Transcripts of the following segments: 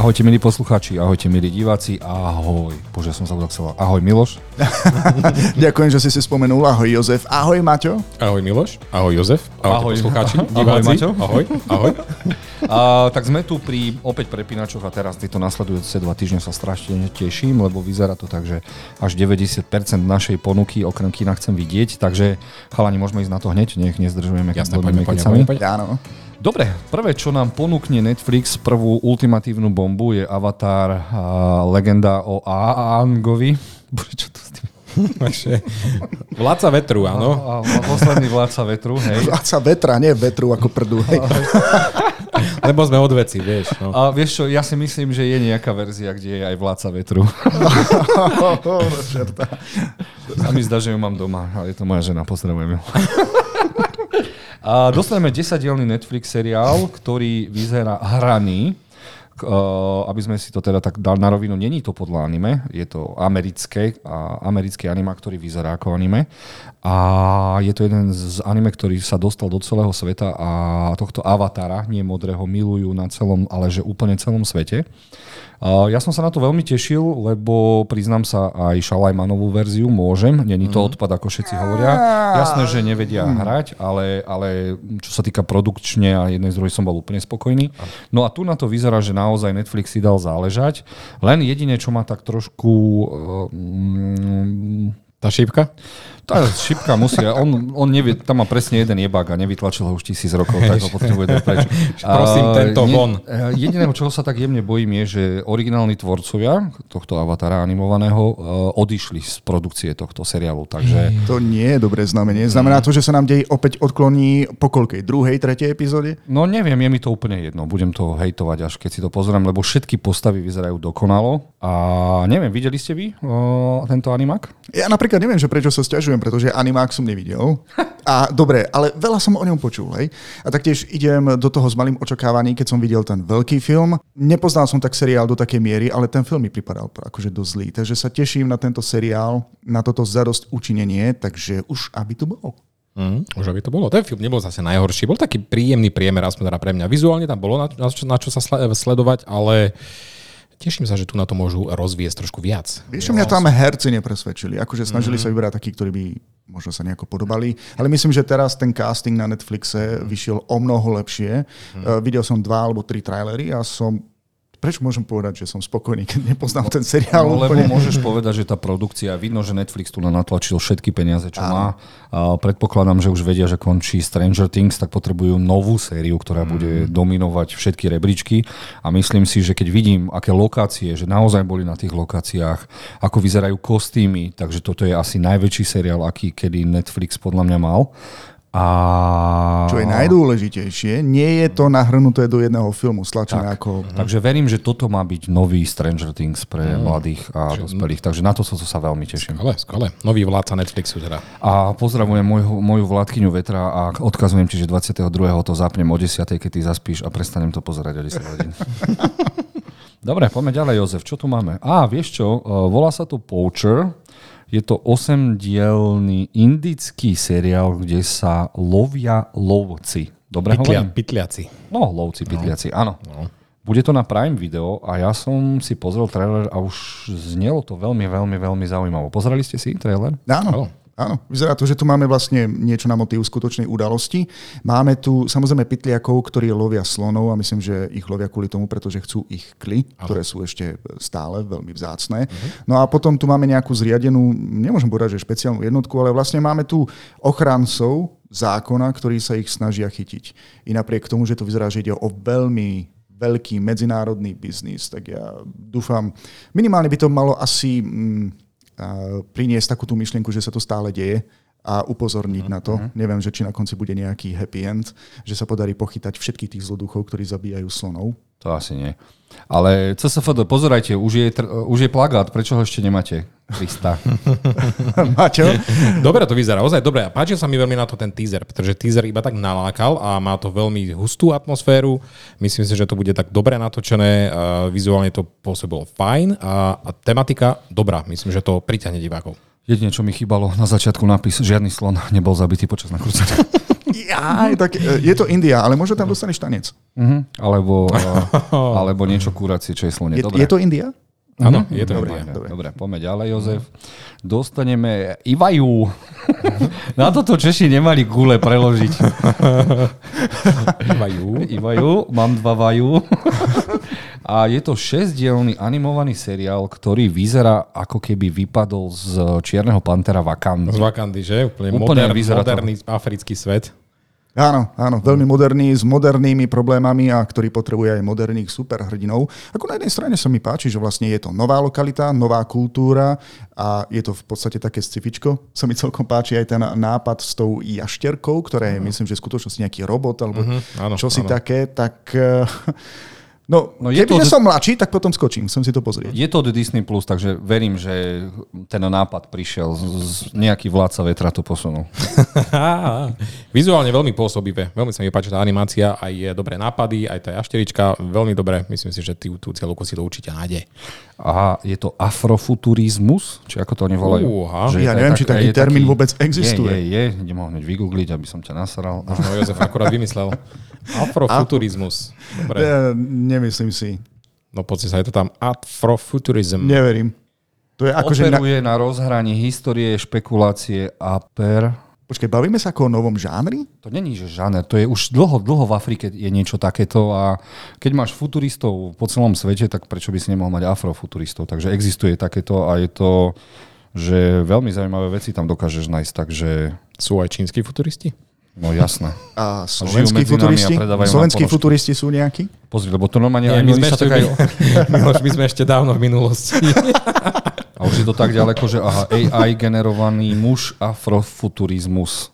Ahojte milí poslucháči, ahojte milí diváci, ahoj. Bože, som sa chcel. Ahoj Miloš. Ďakujem, že si si spomenul. Ahoj Jozef. Ahoj Maťo. Ahoj Miloš. Ahoj Jozef. Ahoj, ahoj. poslucháči, diváci. Ahoj Maťo. Ahoj. Ahoj. A, tak sme tu pri opäť prepínačoch a teraz tieto nasledujúce dva týždne sa strašne teším, lebo vyzerá to tak, že až 90% našej ponuky okrem kina chcem vidieť, takže chalani, môžeme ísť na to hneď, nech nezdržujeme. Jasné, poďme, poďme, poďme, poďme. Áno. Dobre, prvé, čo nám ponúkne Netflix, prvú ultimatívnu bombu je Avatar, a legenda o Aangovi. Bože, čo to s tým? Vládca vetru, áno. A, a, posledný vládca vetru, hej. Vládca vetra, nie vetru ako prdu, hej. Lebo sme od veci, vieš. No. A vieš čo, ja si myslím, že je nejaká verzia, kde je aj vládca vetru. A mi zdá, že ju mám doma, ale je to moja žena, pozdravujem ju. Dostaneme 10-dielný Netflix seriál, ktorý vyzerá hraný aby sme si to teda tak dal na rovinu, není to podľa anime, je to americké, uh, americký anime, ktorý vyzerá ako anime a je to jeden z anime, ktorý sa dostal do celého sveta a tohto avatara, nie modrého, milujú na celom, ale že úplne celom svete. Ja som sa na to veľmi tešil, lebo priznám sa aj Šalajmanovú verziu môžem, není to mhm. odpad, ako všetci hovoria. Jasné, že nevedia mhm. hrať, ale, ale čo sa týka produkčne a jednej z druhej som bol úplne spokojný. No a tu na to vyzerá, že naozaj Netflix si dal záležať. Len jedine, čo ma tak trošku... Um, tá šípka? Tá šipka musí, on, on nevie, tam má presne jeden jebák a nevytlačil ho už tisíc rokov, tak ho potrebuje dať preč. Prosím, tento ne, von. Jediného, čoho sa tak jemne bojím, je, že originálni tvorcovia tohto avatara animovaného uh, odišli z produkcie tohto seriálu. Takže... To nie je dobré znamenie. Znamená to, že sa nám dej opäť odkloní po koľkej? Druhej, tretej epizóde? No neviem, je mi to úplne jedno. Budem to hejtovať, až keď si to pozriem, lebo všetky postavy vyzerajú dokonalo. A neviem, videli ste vy uh, tento animák? Ja napríklad neviem, že prečo sa stiažujem pretože animák som nevidel. A dobre, ale veľa som o ňom počul. Hej? A taktiež idem do toho s malým očakávaním, keď som videl ten veľký film. Nepoznal som tak seriál do takej miery, ale ten film mi pripadal akože dosť zlý. Takže sa teším na tento seriál, na toto zadost učinenie, takže už aby tu bol. Mm, už aby to bolo. Ten film nebol zase najhorší. Bol taký príjemný priemer, aspoň teda pre mňa. Vizuálne tam bolo na, na, čo, na čo sa sledovať, ale teším sa, že tu na to môžu rozviesť trošku viac. Vieš, mňa tam herci nepresvedčili. Akože snažili mm-hmm. sa vyberať takí, ktorí by možno sa nejako podobali. Ale myslím, že teraz ten casting na Netflixe vyšiel o mnoho lepšie. Mm. Uh, videl som dva alebo tri trailery a som prečo môžem povedať, že som spokojný, keď nepoznám ten seriál? No, lebo môžeš povedať, že tá produkcia, vidno, že Netflix tu natlačil všetky peniaze, čo Áno. má. A predpokladám, že už vedia, že končí Stranger Things, tak potrebujú novú sériu, ktorá mm. bude dominovať všetky rebríčky. A myslím si, že keď vidím, aké lokácie, že naozaj boli na tých lokáciách, ako vyzerajú kostýmy, takže toto je asi najväčší seriál, aký kedy Netflix podľa mňa mal. A... Čo je najdôležitejšie, nie je to nahrnuté do jedného filmu, stlačené tak, ako... Mhm. Takže verím, že toto má byť nový Stranger Things pre mm. mladých a Čiže... dospelých, takže na to to sa veľmi teším. Skole, skole. Nový vládca Netflixu teda. A pozdravujem moju, moju vládkyňu Vetra a odkazujem ti, že 22. to zapnem o 10. keď ty zaspíš a prestanem to pozerať o 10 hodín. Dobre, poďme ďalej, Jozef. Čo tu máme? Á, vieš čo, volá sa to Poacher je to 8-dielný indický seriál, kde sa lovia lovci. Dobre Pytlia, hovorím? Pytliaci. No, lovci, pytliaci, no. áno. No. Bude to na Prime Video a ja som si pozrel trailer a už znelo to veľmi, veľmi, veľmi zaujímavo. Pozerali ste si trailer? Áno. Oh. Áno, vyzerá to, že tu máme vlastne niečo na motív skutočnej udalosti. Máme tu samozrejme pytliakov, ktorí lovia slonov a myslím, že ich lovia kvôli tomu, pretože chcú ich kly, ktoré sú ešte stále veľmi vzácné. Uh-huh. No a potom tu máme nejakú zriadenú, nemôžem povedať, že špeciálnu jednotku, ale vlastne máme tu ochrancov zákona, ktorí sa ich snažia chytiť. I napriek tomu, že to vyzerá, že ide o veľmi veľký medzinárodný biznis, tak ja dúfam, minimálne by to malo asi... Mm, priniesť takú tú myšlienku, že sa to stále deje a upozorniť uh-huh. na to. Mhm. Neviem, že či na konci bude nejaký happy end, že sa podarí pochytať všetkých tých zloduchov, ktorí zabíjajú slonov. To asi nie. Ale CSFD, pozerajte, už je, už je plagát, prečo ho ešte nemáte? Krista. Maťo? Dobre to vyzerá, ozaj dobre. A páčil sa mi veľmi na to ten teaser, pretože teaser iba tak nalákal a má to veľmi hustú atmosféru. Myslím si, že to bude tak dobre natočené, vizuálne to pôsobilo fajn a, a tematika dobrá. Myslím, že to priťahne divákov. Jedine, čo mi chýbalo na začiatku nápis, žiadny slon nebol zabitý počas nakrúcania. Jaj, tak e, je to India, ale možno tam dostaneš tanec. Uh-huh. Alebo, alebo niečo kuracie, čo je slone. Je, Dobre. je to India? Áno, je to Dobre, India. dobre. dobre, poďme ďalej, Jozef. Dostaneme Ivaju. Na toto Češi nemali gule preložiť. Majú. Ivaju, mám dva vaju. A je to šesťdielný animovaný seriál, ktorý vyzerá ako keby vypadol z Čierneho pantera Wakandy. Z Wakandy, že? Úplne, Úplne moder, vyzerá to- moderný africký svet. Áno, áno, veľmi moderný, s modernými problémami a ktorý potrebuje aj moderných superhrdinov. Ako na jednej strane sa mi páči, že vlastne je to nová lokalita, nová kultúra a je to v podstate také scifičko. Sa mi celkom páči aj ten nápad s tou jašterkou, ktorá je, myslím, že v skutočnosti nejaký robot alebo Mhm, áno, čo si áno. také, tak... No, No je keby to- som mladší, tak potom skočím, chcem si to pozrieť. Je to od Disney+, Plus, takže verím, že ten nápad prišiel, z, z, nejaký vládca vetra to posunul. Vizuálne veľmi pôsobivé. Veľmi sa mi páči tá animácia, aj je dobré nápady, aj tá jašterička, veľmi dobré. Myslím si, že tú, tú cieľovku si to určite nájde. Aha, je to afrofuturizmus, či ako to oni volajú? Uha. Ja neviem, či taký termín vôbec existuje. Je, je, je, idem ho hneď vygoogliť, aby som ťa nasral. Možno Jozef akurát vymyslel. Afrofuturizmus. Dobre. Ja, nemyslím si. No poďte sa, je to tam afrofuturizm. Neverím. To je ako, že... Na... Operuje na rozhraní histórie, špekulácie a per... Počkaj, bavíme sa ako o novom žánri? To není, že žáner, to je už dlho, dlho v Afrike je niečo takéto a keď máš futuristov po celom svete, tak prečo by si nemohol mať afrofuturistov? Takže existuje takéto a je to, že veľmi zaujímavé veci tam dokážeš nájsť, takže Sú aj čínsky futuristi? No jasné. A slovenskí medzi nami a futuristi? predávajú nám Slovenskí futuristi sú nejakí? Pozri, lebo to normálne Nie, aj my sme, ešte, aj... Miloš, my sme ešte dávno v minulosti. A už je to tak ďaleko, že aha, AI generovaný muž afrofuturizmus.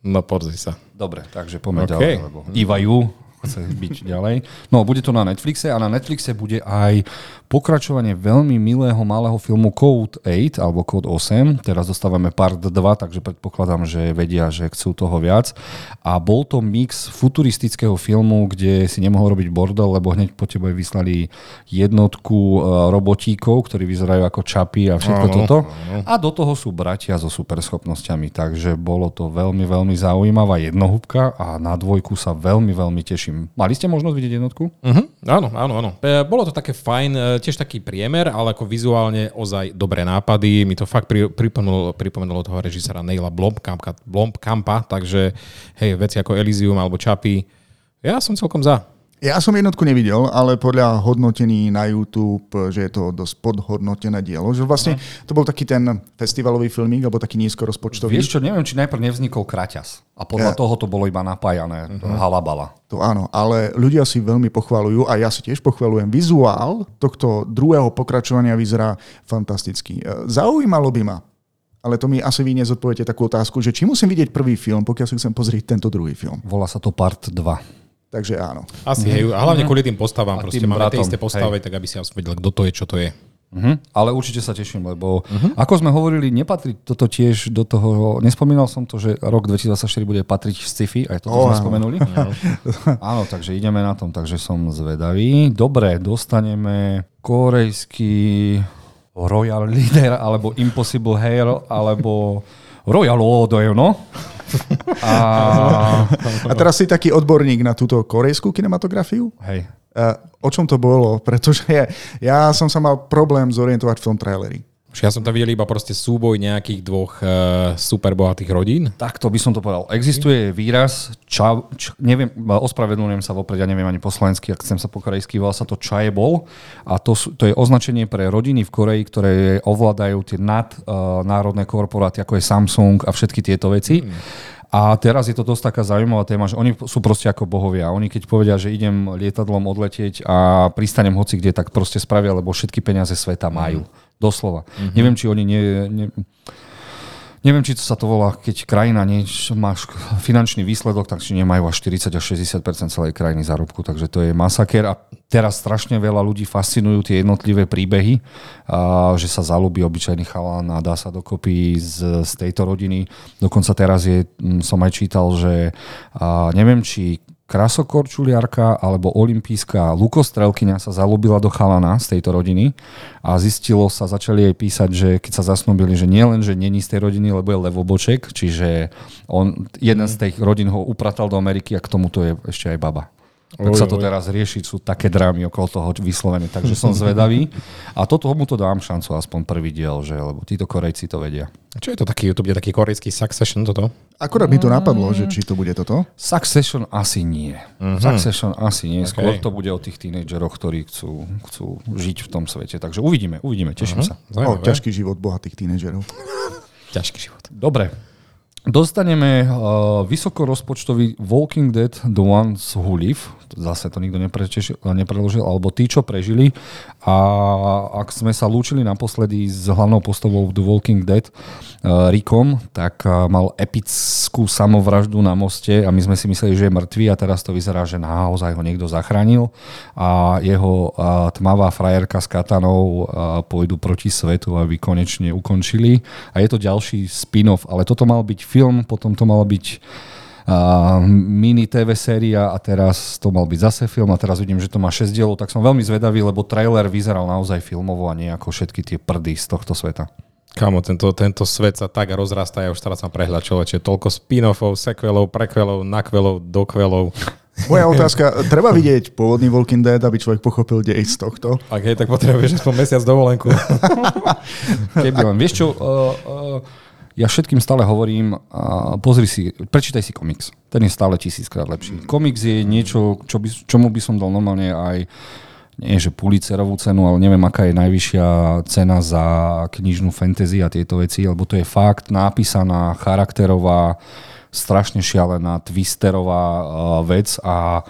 No pozri sa. Dobre, takže poďme OK. ďalej, lebo Ivajú chce byť ďalej. No, bude to na Netflixe a na Netflixe bude aj pokračovanie veľmi milého malého filmu Code 8 alebo Code 8. Teraz dostávame part 2, takže predpokladám, že vedia, že chcú toho viac. A bol to mix futuristického filmu, kde si nemohol robiť bordel, lebo hneď po tebe vyslali jednotku eh, robotíkov, ktorí vyzerajú ako čapy a všetko Áno, toto. A do toho sú bratia so superschopnosťami, takže bolo to veľmi, veľmi zaujímavá jednohúbka a na dvojku sa veľmi, veľmi teším. Mali ste možnosť vidieť jednotku? Uh-huh. Áno, áno, áno. E, Bolo to také fajn, e, tiež taký priemer, ale ako vizuálne ozaj dobré nápady. Mi to fakt pri, pripomenulo, pripomenulo toho režisera Neila Blomkampa, Blomkampa, takže hej, veci ako Elysium alebo Čapy. Ja som celkom za. Ja som jednotku nevidel, ale podľa hodnotení na YouTube, že je to dosť podhodnotené dielo. Že vlastne to bol taký ten festivalový filmík, alebo taký nízko rozpočtový. Vieš čo, neviem, či najprv nevznikol kraťas. A podľa Ja. toho to bolo iba napájané, halabala. To áno, ale ľudia si veľmi pochvalujú a ja si tiež pochvalujem. Vizuál tohto druhého pokračovania vyzerá fantasticky. E, Zaujímalo by ma, ale to mi asi vy nezodpoviete takú otázku, že či musím vidieť prvý film, pokiaľ si chcem pozrieť tento druhý film. Volá sa to Part 2. Takže áno. Asi, hej, a hlavne kvôli tým postavám. A Proste máme tie bratom, isté postavy, tak aby si vedel, kto to je, čo to je. Uh-huh. Ale určite sa teším, lebo uh-huh. ako sme hovorili, nepatrí toto tiež do toho, nespomínal som to, že rok 2024 bude patriť sci-fi, aj toto Ó, sme áno. spomenuli. áno, takže ideme na tom, takže som zvedavý. Dobre, dostaneme korejský Royal Leader, alebo Impossible Hair, alebo Royal Order, no? A, A teraz si taký odborník na túto korejskú kinematografiu? hej, Uh, o čom to bolo? Pretože ja, ja som sa mal problém zorientovať v tom traileri. Ja som tam videl iba proste súboj nejakých dvoch uh, superbohatých rodín. Takto by som to povedal. Existuje výraz, ča, č, neviem, ospravedlňujem sa vopred, ja neviem ani po slovensky, ak chcem sa po korejsky, volá sa to chaebol a to, sú, to je označenie pre rodiny v Koreji, ktoré ovládajú tie nadnárodné korporáty, ako je Samsung a všetky tieto veci. A teraz je to dosť taká zaujímavá téma, že oni sú proste ako bohovia. Oni keď povedia, že idem lietadlom odletieť a pristanem hoci kde, tak proste spravia, lebo všetky peniaze sveta majú. Doslova. Neviem, či oni nie, nie, Neviem, či to sa to volá, keď krajina nieč, máš finančný výsledok, tak či nemajú až 40 až 60% celej krajiny zárobku, takže to je masaker a teraz strašne veľa ľudí fascinujú tie jednotlivé príbehy, a, že sa zalúbi obyčajný chalán a dá sa dokopy z, z tejto rodiny. Dokonca teraz je, som aj čítal, že a, neviem, či krasokorčuliarka alebo olimpijská lukostrelkyňa sa zalúbila do chalana z tejto rodiny a zistilo sa, začali jej písať, že keď sa zasnúbili, že nie len, že není z tej rodiny, lebo je levoboček, čiže on, jeden z tých rodín ho upratal do Ameriky a k tomuto je ešte aj baba. Tak sa to oj. teraz rieši, sú také drámy okolo toho vyslovené, takže som zvedavý. A toto mu to dám šancu, aspoň prvý diel, že, lebo títo Korejci to vedia. A Čo je to taký, bude taký korejský succession toto? Akorát mi to napadlo, že či to bude toto. Succession asi nie. Mhm. Succession asi nie. Okay. Skôr to bude o tých tínedžeroch, ktorí chcú, chcú žiť v tom svete. Takže uvidíme, uvidíme, teším Mhm. sa. O, Zaujímavé. ťažký život bohatých tínedžerov. ťažký život. Dobre. Dostaneme uh, vysokorozpočtový Walking Dead The Ones Who Live. Zase to nikto nepreložil, alebo tí, čo prežili. A ak sme sa lúčili naposledy s hlavnou postavou The Walking Dead, uh, Rickom, tak uh, mal epickú samovraždu na moste a my sme si mysleli, že je mŕtvý a teraz to vyzerá, že naozaj ho niekto zachránil a jeho uh, tmavá frajerka s katanou pôjdu proti svetu, aby konečne ukončili. A je to ďalší spin-off, ale toto mal byť film, potom to malo byť uh, mini TV séria a teraz to mal byť zase film a teraz vidím, že to má 6 dielov, tak som veľmi zvedavý, lebo trailer vyzeral naozaj filmovo a nie ako všetky tie prdy z tohto sveta. Kámo, tento, tento svet sa tak rozrastá, ja už teraz mám prehľad človeče. Toľko spin-offov, sequelov, prequelov, nakvelov, dokvelov. Moja otázka, treba vidieť pôvodný Walking Dead, aby človek pochopil dej z tohto? Ak hej, tak potrebuješ aspoň mesiac dovolenku. Keby len, vieš čo, uh, uh, ja všetkým stále hovorím, pozri si, prečítaj si komiks. Ten je stále tisíckrát lepší. Komiks je niečo, čo by, čomu by som dal normálne aj nie že Pulitzerovú cenu, ale neviem, aká je najvyššia cena za knižnú fantasy a tieto veci, lebo to je fakt napísaná, charakterová, strašne šialená, twisterová vec a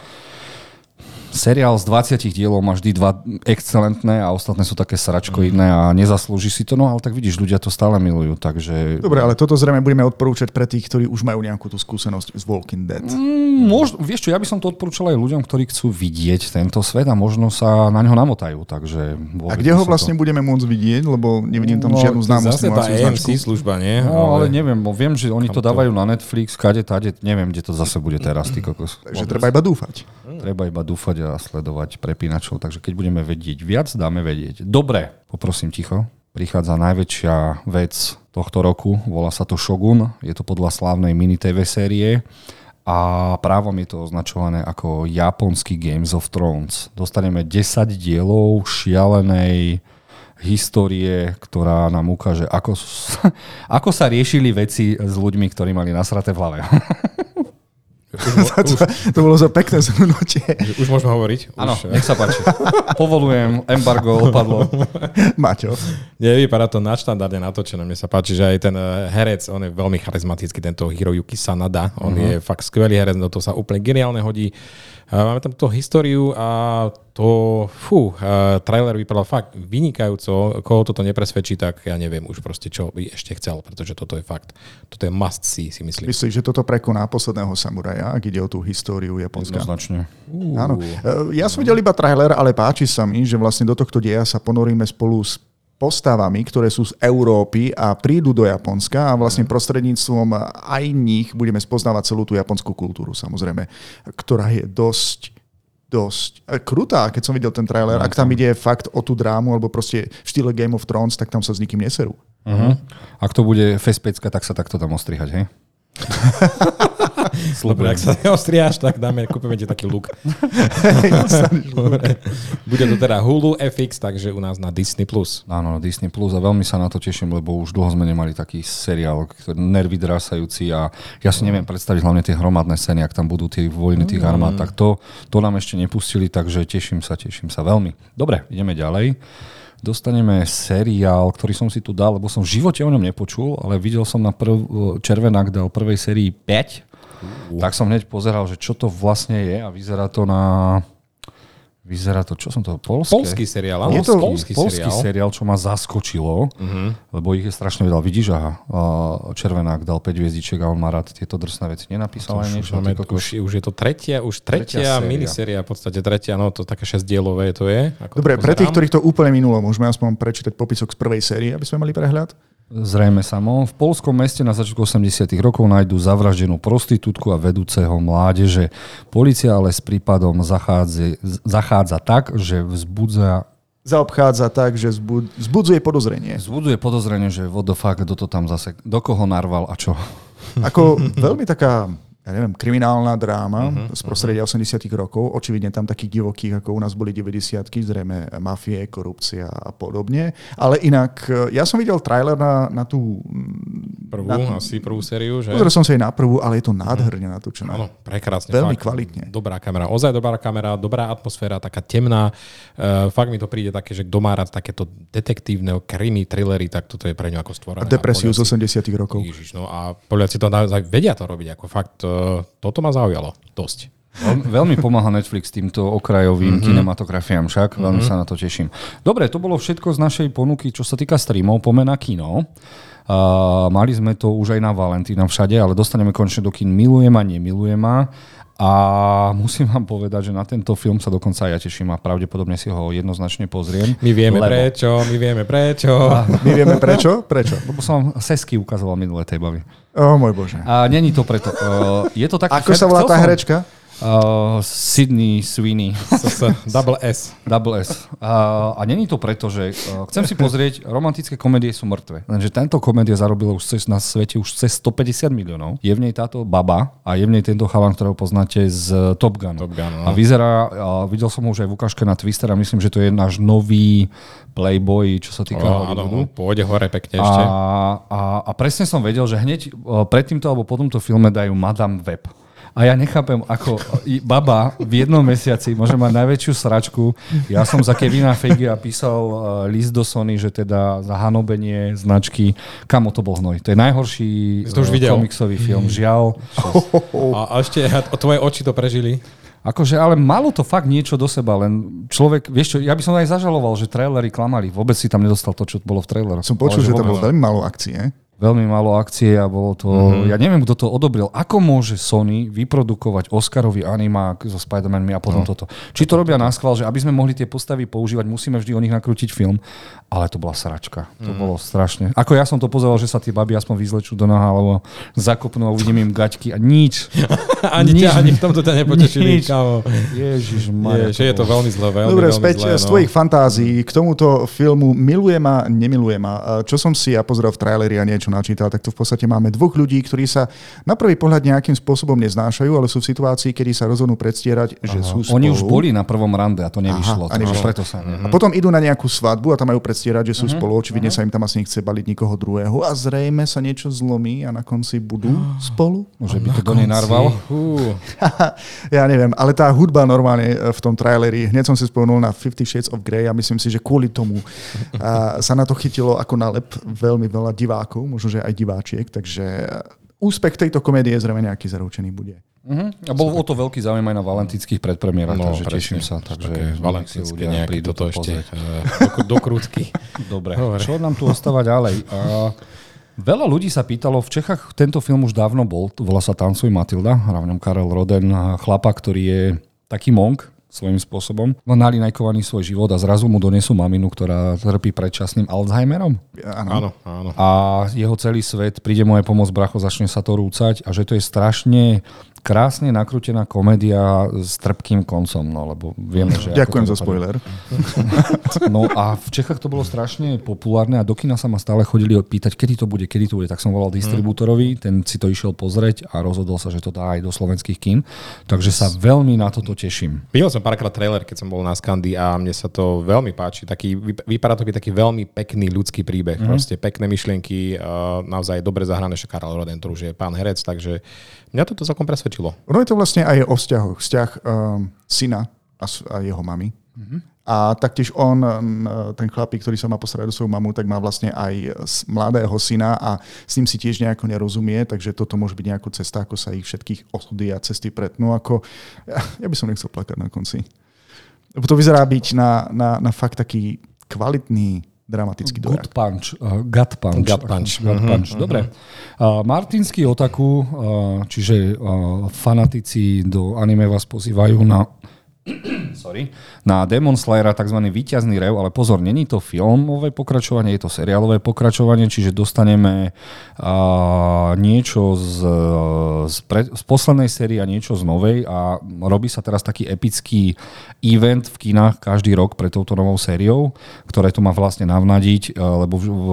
seriál z 20 dielov má vždy dva excelentné a ostatné sú také sračkoidné a nezaslúži si to, no ale tak vidíš, ľudia to stále milujú, takže... Dobre, ale toto zrejme budeme odporúčať pre tých, ktorí už majú nejakú tú skúsenosť s Walking Dead. Mm, Možno, vieš čo, ja by som to odporúčal aj ľuďom, ktorí chcú vidieť tento svet a možno sa na ňo namotajú, takže... A kde ho vlastne budeme môcť vidieť, lebo nevidím tam No, žiadnu známu Zase tá AMC služba, nie? No, ale neviem, bo viem, že oni to to? dávajú na Netflix, kade, tade, neviem, kde to zase bude teraz, ty kokos. Takže treba iba dúfať. Treba iba dúfať a sledovať prepínačov, takže keď budeme vedieť viac, dáme vedieť. Dobre, poprosím ticho. Prichádza najväčšia vec tohto roku, volá sa to Shogun, je to podľa slávnej mini TV série a právom je to označované ako japonský Games of Thrones. Dostaneme 10 dielov šialenej histórie, ktorá nám ukáže, ako, ako sa riešili veci s ľuďmi, ktorí mali nasraté v hlave. to, to bolo za pekné zhrnutie. Už môžeme hovoriť? Áno, Už, nech sa páči. Povolujem, embargo opadlo. Maťo. Nie, vypadá to nadštandardne natočené. Mne sa páči, že aj ten eh, herec, on je veľmi charizmatický, tento Hiroyuki Sanada. On uh-huh. je fakt skvelý herec, do toho sa úplne geniálne hodí. Máme tam tú históriu a to, fú, trailer vypadal fakt vynikajúco. Koho toto nepresvedčí, tak ja neviem už proste, čo by ešte chcel, pretože toto je fakt, toto je must see, si myslím. Myslíš, že toto prekoná posledného samuraja, ak ide o tú históriu Japonska? Jednoznačne. Áno. E, Ja som videl iba trailer, ale páči sa mi, že vlastne do tohto deja sa ponoríme spolu s postavami, ktoré sú z Európy a prídu do Japonska a vlastne prostredníctvom aj nich budeme spoznávať celú tú japonskú kultúru, samozrejme, ktorá je dosť dosť e, krutá, keď som videl ten trailer. Ak tam ide fakt o tú drámu, alebo proste v štýle Game of Thrones, tak tam sa s nikým neserú. Uh-huh. Ak to bude fespecka, tak sa takto tam ostrihať, hej? Dobre, ak sa neostriáš, tak dáme, kúpime ti taký. Dobre. Bude to teda Hulu FX, takže u nás na Disney+. Plus. Áno, Disney Plus a veľmi sa na to teším, lebo už dlho sme nemali taký seriál, ktorý nervy drásajúci a ja si neviem predstaviť hlavne tie hromadné scény, ak tam budú tie vojny tých armád, tak to, to nám ešte nepustili, takže teším sa, teším sa veľmi. Dobre, ideme ďalej. Dostaneme seriál, ktorý som si tu dal, lebo som v živote o ňom nepočul, ale videl som na prv, Červenák dal prvej sérii 5, tak som hneď pozeral, že čo to vlastne je a vyzerá to na... Vyzerá to, čo som to, polské? Polský seriál, áno. Je to polský, polský seriál. seriál, čo ma zaskočilo, uh-huh. lebo ich je strašne veľa. Vidíš, aha, uh, Červenák dal 5 hviezdičiek a on má rád tieto drsné veci. Nenapísal aj Už, niečo? ty kokos? už, už je to tretia, už tretia, Tretia séria. miniséria, v podstate tretia, no to také šesťdielové to je. Ako Dobre, to pre tých, ktorých to úplne minulo, môžeme aspoň prečítať popisok z prvej série, aby sme mali prehľad? Zrejme samo. V polskom meste na začiatku 80 rokov nájdú zavraždenú prostitútku a vedúceho mládeže. Polícia ale s prípadom zachádza, zachádza tak, že vzbudza zaobchádza tak, že zbudzuje podozrenie. Zbudzuje podozrenie, že what the fuck, kto to tam zase, do koho narval a čo. Ako veľmi taká ja neviem, kriminálna dráma uh-huh, z prostredia uh-huh. 80 rokov. Očividne tam takých divokých, ako u nás boli 90 zrejme mafie, korupcia a podobne. Ale inak, e, ja som videl trailer na, na tú... Prvú, na, asi prvú sériu, že? Pozrel som sa aj na prvú, ale je to nádherne natočené. Áno, prekrásne. Veľmi fakt, kvalitne. Dobrá kamera, ozaj dobrá kamera, dobrá atmosféra, taká temná. Uh, fakt mi to príde také, že kto má rád takéto detektívne krimi, thrillery, tak toto je pre ňu ako stvorené. A depresiu z 80 rokov. Ježiš, no a Poliaci to vedia to robiť, ako fakt toto ma zaujalo dosť. Veľmi pomáha Netflix týmto okrajovým mm-hmm. kinematografiám však, mm-hmm. veľmi sa na to teším. Dobre, to bolo všetko z našej ponuky, čo sa týka streamov, pomena kino. Uh, mali sme to už aj na Valentína všade, ale dostaneme konečne do kin Milujem a nemilujem a a musím vám povedať, že na tento film sa dokonca ja teším a pravdepodobne si ho jednoznačne pozriem. My vieme lebo... prečo, my vieme prečo. A... My vieme prečo? Prečo? Lebo som vám sesky ukazoval minulé tej bavy. O môj Bože. A není to preto. Uh, je to taký Ako sa volá tá herečka? Uh, Sydney Sweeney. Double S. Double S. Uh, a není to preto, že uh, chcem si pozrieť, romantické komédie sú mŕtve. Lenže tento komédia zarobila už cez, na svete už cez 150 miliónov. Je v nej táto baba a je v nej tento chalan, ktorého poznáte z Top Gun. Top Gun no. A vyzerá, uh, videl som ho už aj v ukážke na Twister a myslím, že to je náš nový Playboy, čo sa týka oh, áno, pôjde hore pekne ešte. A, a, a presne som vedel, že hneď uh, pred týmto alebo po tomto filme dajú Madame Web. A ja nechápem, ako baba v jednom mesiaci môže mať najväčšiu sračku. Ja som za Kevina Feige písal uh, list do Sony, že teda za hanobenie značky, kamo to bol hnoj. To je najhorší to už uh, komiksový film, žiaľ. A, a ešte a tvoje oči to prežili? Akože, ale malo to fakt niečo do seba, len človek, vieš čo, ja by som aj zažaloval, že trailery klamali. Vôbec si tam nedostal to, čo bolo v traileroch. Som počul, ale, že, že tam bolo veľmi málo akcie veľmi málo akcie a bolo to... Mm-hmm. Ja neviem, kto to odobril. Ako môže Sony vyprodukovať Oscarový animák so Spider-Manmi a potom no. toto? Či to robia na schvál, že aby sme mohli tie postavy používať, musíme vždy o nich nakrútiť film. Ale to bola sračka. To mm. bolo strašne. Ako ja som to pozeral, že sa tie baby aspoň vyzlečú do noha, alebo zakopnú a uvidím im gaťky a nič. ani, nič, ťa, ani v tomto ťa nepotešili, kámo. Ježiš, Je, je to veľmi zle, veľmi, Dobre, veľmi späť zlé, no. z tvojich fantázií k tomuto filmu Milujem a nemilujem a čo som si ja pozrel v traileri a niečo načítal, tak tu v podstate máme dvoch ľudí, ktorí sa na prvý pohľad nejakým spôsobom neznášajú, ale sú v situácii, kedy sa rozhodnú predstierať, Aha. že sú spolu. Oni už boli na prvom rande a to nevyšlo. Aha, a nevyšlo. Preto sa, a potom idú na nejakú svadbu a tam majú predstierať, že sú uh-huh. spolu. Očividne uh-huh. sa im tam asi nechce baliť nikoho druhého a zrejme sa niečo zlomí a na konci budú uh, spolu. Môže by to do nej narval. Uh. ja neviem, ale tá hudba normálne e, v tom traileri, hneď som si spomenul na Fifty Shades of Grey a myslím si, že kvôli tomu sa na to chytilo ako nalep veľmi veľa divákov, možno, že aj diváčiek, takže úspech tejto komédie zrejme nejaký zaručený bude. Uh-huh. A bol o to veľký záujem aj na valentínskych predpremiérach, no, takže presne. teším sa. Takže valentínske nejaké toto ešte uh, do, do krútky. Dobre, Dobre, čo nám tu ostáva ďalej? Uh, veľa ľudí sa pýtalo, v Čechách tento film už dávno bol, volá sa Tancuj Matilda, v ňom Karel Roden, chlapa, ktorý je taký monk, svojím spôsobom. Má nalinajkovaný svoj život a zrazu mu donesú maminu, ktorá trpí predčasným Alzheimerom. Áno, áno. A jeho celý svet, príde aj pomoc bracho, začne sa to rúcať a že to je strašne krásne nakrútená komédia s trpkým koncom, no lebo vieme, že... Ďakujem za spoiler. No a v Čechách to bolo strašne populárne a do kina sa ma stále chodili pýtať, kedy to bude, kedy to bude. Tak som volal distribútorovi, ten si to išiel pozrieť a rozhodol sa, že to dá aj do slovenských kín. Takže sa veľmi na toto teším. Videl som párkrát trailer, keď som bol na Skandy a mne sa to veľmi páči. Taký, vypadá to byť taký veľmi pekný ľudský príbeh. Mm. Proste pekné myšlienky, naozaj dobre zahrané, že Karel Roden, ktorý už je pán herec, takže Mňa toto celkom presvedčilo. Ono je to vlastne aj o vzťahoch. Vzťah um, syna a, a jeho mamy. Mm-hmm. A taktiež on, ten chlapík, ktorý sa má postarať do svoju mamu, tak má vlastne aj mladého syna a s ním si tiež nejako nerozumie, takže toto môže byť nejaká cesta, ako sa ich všetkých osudy a cesty pretnú. Ako, ja, ja by som nechcel plakať na konci. To vyzerá byť na, na, na fakt taký kvalitný dramatický dojak. Good punch. Uh, gut punch. Gut punch. Gut uh-huh, punch. Uh-huh. Dobre. Uh, Martinský otaku, uh, čiže uh, fanatici do anime vás pozývajú na sorry, na Demon Slayera tzv. výťazný rev, ale pozor, není to filmové pokračovanie, je to seriálové pokračovanie, čiže dostaneme uh, niečo z, z, pre, z poslednej série a niečo z novej a robí sa teraz taký epický event v kinách každý rok pre touto novou sériou, ktoré to má vlastne navnadiť, uh, lebo v, v,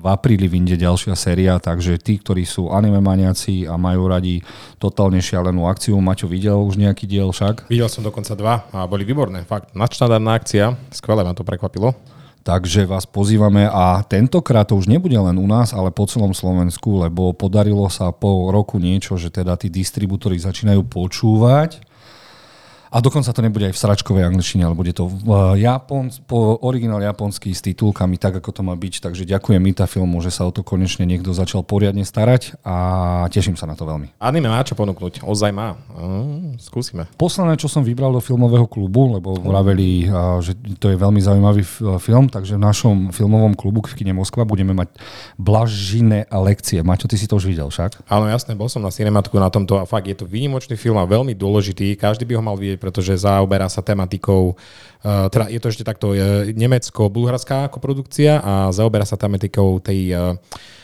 v apríli vyjde ďalšia séria, takže tí, ktorí sú anime maniaci a majú radi totálne šialenú akciu, Maťo videl už nejaký diel však? Videl som dokonca dva a boli výborné. Fakt, nadštandardná akcia. Skvelé ma to prekvapilo. Takže vás pozývame a tentokrát to už nebude len u nás, ale po celom Slovensku, lebo podarilo sa po roku niečo, že teda tí distribútory začínajú počúvať a dokonca to nebude aj v sračkovej angličtine, ale bude to v Japons, po originál japonský s titulkami, tak ako to má byť. Takže ďakujem Mita filmu, že sa o to konečne niekto začal poriadne starať a teším sa na to veľmi. Anime má čo ponúknuť, ozaj má. Uh, skúsime. Posledné, čo som vybral do filmového klubu, lebo vraveli, že to je veľmi zaujímavý film, takže v našom filmovom klubu v kine Moskva budeme mať blažine a lekcie. Maťo, ty si to už videl však? Áno, jasné, bol som na cinematku na tomto a fakt je to výnimočný film a veľmi dôležitý. Každý by ho mal vidieť pretože zaoberá sa tematikou, uh, teda je to ešte takto nemecko-bulharská koprodukcia a zaoberá sa tematikou tej uh,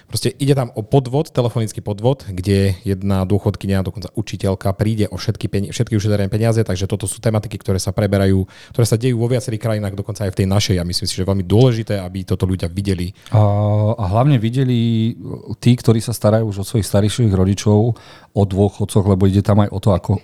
Proste ide tam o podvod, telefonický podvod, kde jedna dôchodkynia, dokonca učiteľka, príde o všetky, peni- všetky ušetrené peniaze, takže toto sú tematiky, ktoré sa preberajú, ktoré sa dejú vo viacerých krajinách, dokonca aj v tej našej. A myslím si, že je veľmi dôležité, aby toto ľudia videli. A, a hlavne videli tí, ktorí sa starajú už o svojich starších rodičov, o dôchodcoch, lebo ide tam aj o to, ako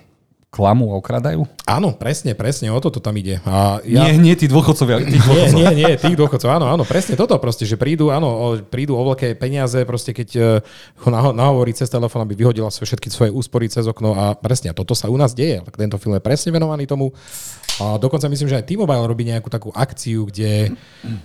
klamu a okradajú? Áno, presne, presne, o toto tam ide. A ja... Nie, nie tí dôchodcovia. Tí dôchodcov. Nie, nie, nie, tých dôchodcov, áno, áno, presne toto proste, že prídu, áno, prídu o veľké peniaze, proste keď ho nahovorí cez telefón, aby vyhodila všetky svoje úspory cez okno a presne, a toto sa u nás deje. Tento film je presne venovaný tomu. A dokonca myslím, že aj T-Mobile robí nejakú takú akciu, kde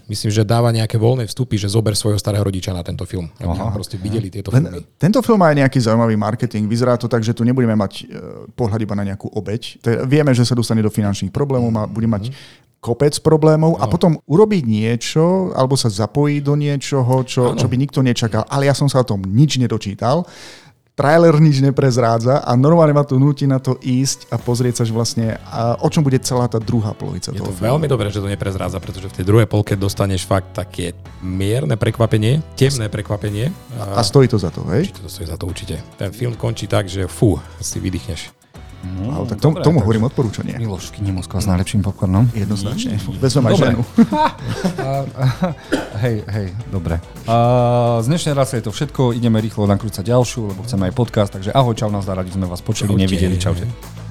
myslím, že dáva nejaké voľné vstupy, že zober svojho starého rodiča na tento film. Aby Aha. proste videli tieto filmy. Tento film má aj nejaký zaujímavý marketing. Vyzerá to tak, že tu nebudeme mať uh, pohľad iba na nejakú obeď. To je, vieme, že sa dostane do finančných problémov a bude mať kopec problémov a potom urobiť niečo alebo sa zapojiť do niečoho, čo, čo by nikto nečakal. Ale ja som sa o tom nič nedočítal trailer nič neprezrádza a normálne ma to nutí na to ísť a pozrieť sa, že vlastne a o čom bude celá tá druhá polovica Je to filmu. veľmi dobré, že to neprezrádza, pretože v tej druhej polke dostaneš fakt také mierne prekvapenie, temné prekvapenie. A, a stojí to za to, hej? Určite to stojí za to, určite. Ten film končí tak, že fú, si vydýchneš. No, wow, tak tomu, tomu hovorím odporúčanie. Miloš v Moskva s najlepším popcornom. Jednoznačne. Vezmem aj ženu. hej, hej, dobre. Uh, z dnešnej relácie je to všetko. Ideme rýchlo nakrúcať ďalšiu, lebo chceme aj podcast. Takže ahoj, čau, nás radi sme vás počuli, nevideli. Čaute.